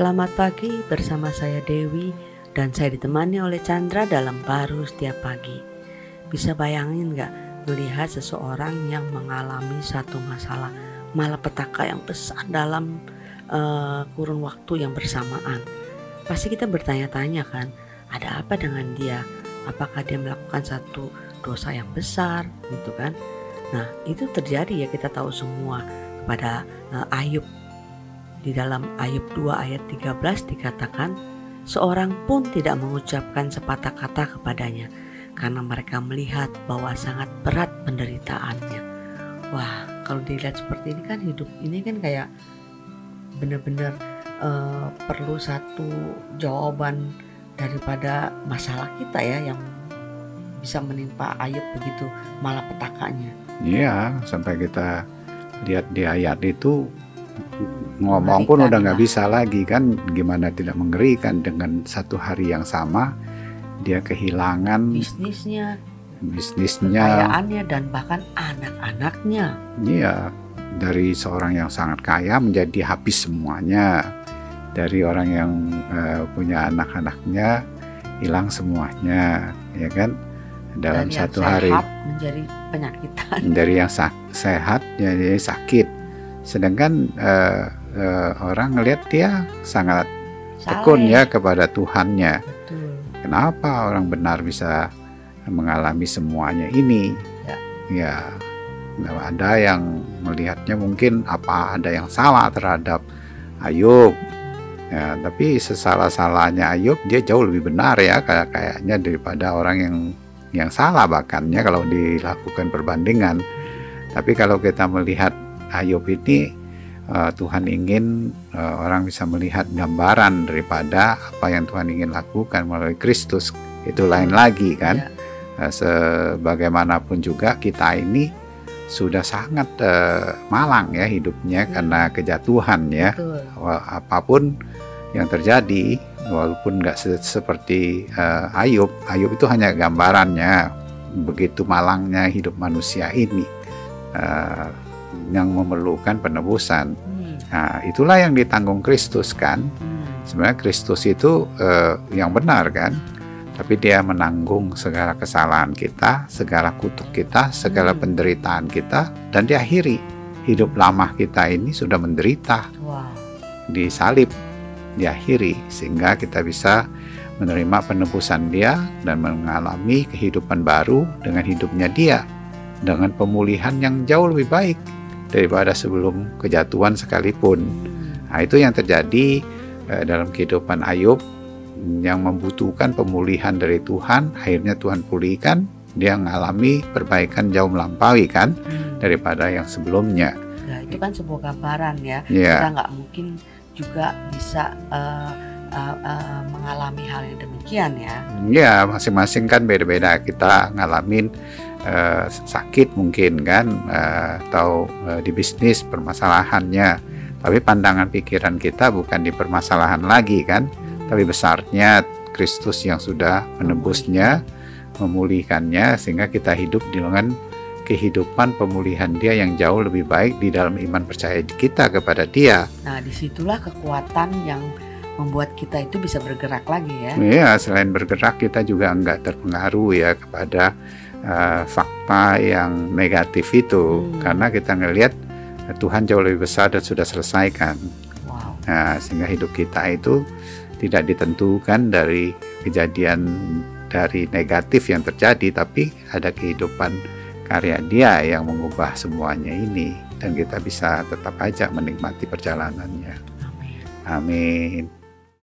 Selamat pagi bersama saya Dewi dan saya ditemani oleh Chandra dalam baru setiap pagi. Bisa bayangin nggak melihat seseorang yang mengalami satu masalah malapetaka yang besar dalam uh, kurun waktu yang bersamaan. Pasti kita bertanya-tanya kan, ada apa dengan dia? Apakah dia melakukan satu dosa yang besar gitu kan? Nah itu terjadi ya kita tahu semua kepada uh, Ayub di dalam Ayub 2 ayat 13 dikatakan, seorang pun tidak mengucapkan sepatah kata kepadanya karena mereka melihat bahwa sangat berat penderitaannya. Wah, kalau dilihat seperti ini kan hidup ini kan kayak benar-benar uh, perlu satu jawaban daripada masalah kita ya yang bisa menimpa Ayub begitu malapetaka-nya. Iya, sampai kita lihat di ayat itu ngomong pun udah nggak bisa lagi kan. Gimana tidak mengerikan dengan satu hari yang sama dia kehilangan bisnisnya bisnisnya. kekayaannya dan bahkan anak-anaknya. Iya dari seorang yang sangat kaya menjadi habis semuanya. Dari orang yang uh, punya anak-anaknya hilang semuanya ya kan? Dalam dari satu hari. menjadi penyakitan. Dari yang sehat jadi sakit sedangkan uh, uh, orang ngelihat dia sangat tekun ya kepada Tuhannya. Betul. Kenapa orang benar bisa mengalami semuanya ini? Ya, ya ada yang melihatnya mungkin apa ada yang salah terhadap Ayub. Ya, tapi sesalah-salahnya Ayub dia jauh lebih benar ya kayak kayaknya daripada orang yang yang salah bahkannya kalau dilakukan perbandingan. Tapi kalau kita melihat Ayub ini uh, Tuhan ingin uh, orang bisa melihat gambaran daripada apa yang Tuhan ingin lakukan melalui Kristus itu lain lagi kan ya. uh, sebagaimanapun juga kita ini sudah sangat uh, malang ya hidupnya ya. karena kejatuhan ya Betul. apa pun yang terjadi walaupun nggak se seperti uh, Ayub Ayub itu hanya gambarannya begitu malangnya hidup manusia ini uh, yang memerlukan penebusan. Nah, itulah yang ditanggung Kristus kan. Hmm. Sebenarnya Kristus itu uh, yang benar kan. Tapi dia menanggung segala kesalahan kita, segala kutuk kita, segala hmm. penderitaan kita dan diakhiri hidup lama kita ini sudah menderita. Wow. Disalib, diakhiri sehingga kita bisa menerima penebusan dia dan mengalami kehidupan baru dengan hidupnya dia dengan pemulihan yang jauh lebih baik daripada sebelum kejatuhan sekalipun. Nah, itu yang terjadi eh, dalam kehidupan Ayub yang membutuhkan pemulihan dari Tuhan, akhirnya Tuhan pulihkan, dia mengalami perbaikan jauh melampaui kan hmm. daripada yang sebelumnya. Nah, itu kan sebuah gambaran ya. Yeah. Kita nggak mungkin juga bisa uh, uh, uh, mengalami hal yang demikian ya. Ya, masing-masing kan beda-beda kita ngalamin uh, sakit mungkin kan uh, atau uh, di bisnis permasalahannya tapi pandangan pikiran kita bukan di permasalahan lagi kan tapi besarnya Kristus yang sudah menebusnya memulihkannya sehingga kita hidup dengan kehidupan pemulihan dia yang jauh lebih baik di dalam iman percaya kita kepada dia. Nah, di situlah kekuatan yang membuat kita itu bisa bergerak lagi ya. Iya, selain bergerak kita juga enggak terpengaruh ya kepada uh, fakta yang negatif itu hmm. karena kita ngelihat uh, Tuhan jauh lebih besar dan sudah selesaikan. Wow. Nah, sehingga hidup kita itu tidak ditentukan dari kejadian dari negatif yang terjadi, tapi ada kehidupan karya Dia yang mengubah semuanya ini dan kita bisa tetap aja menikmati perjalanannya. Amin. Amin.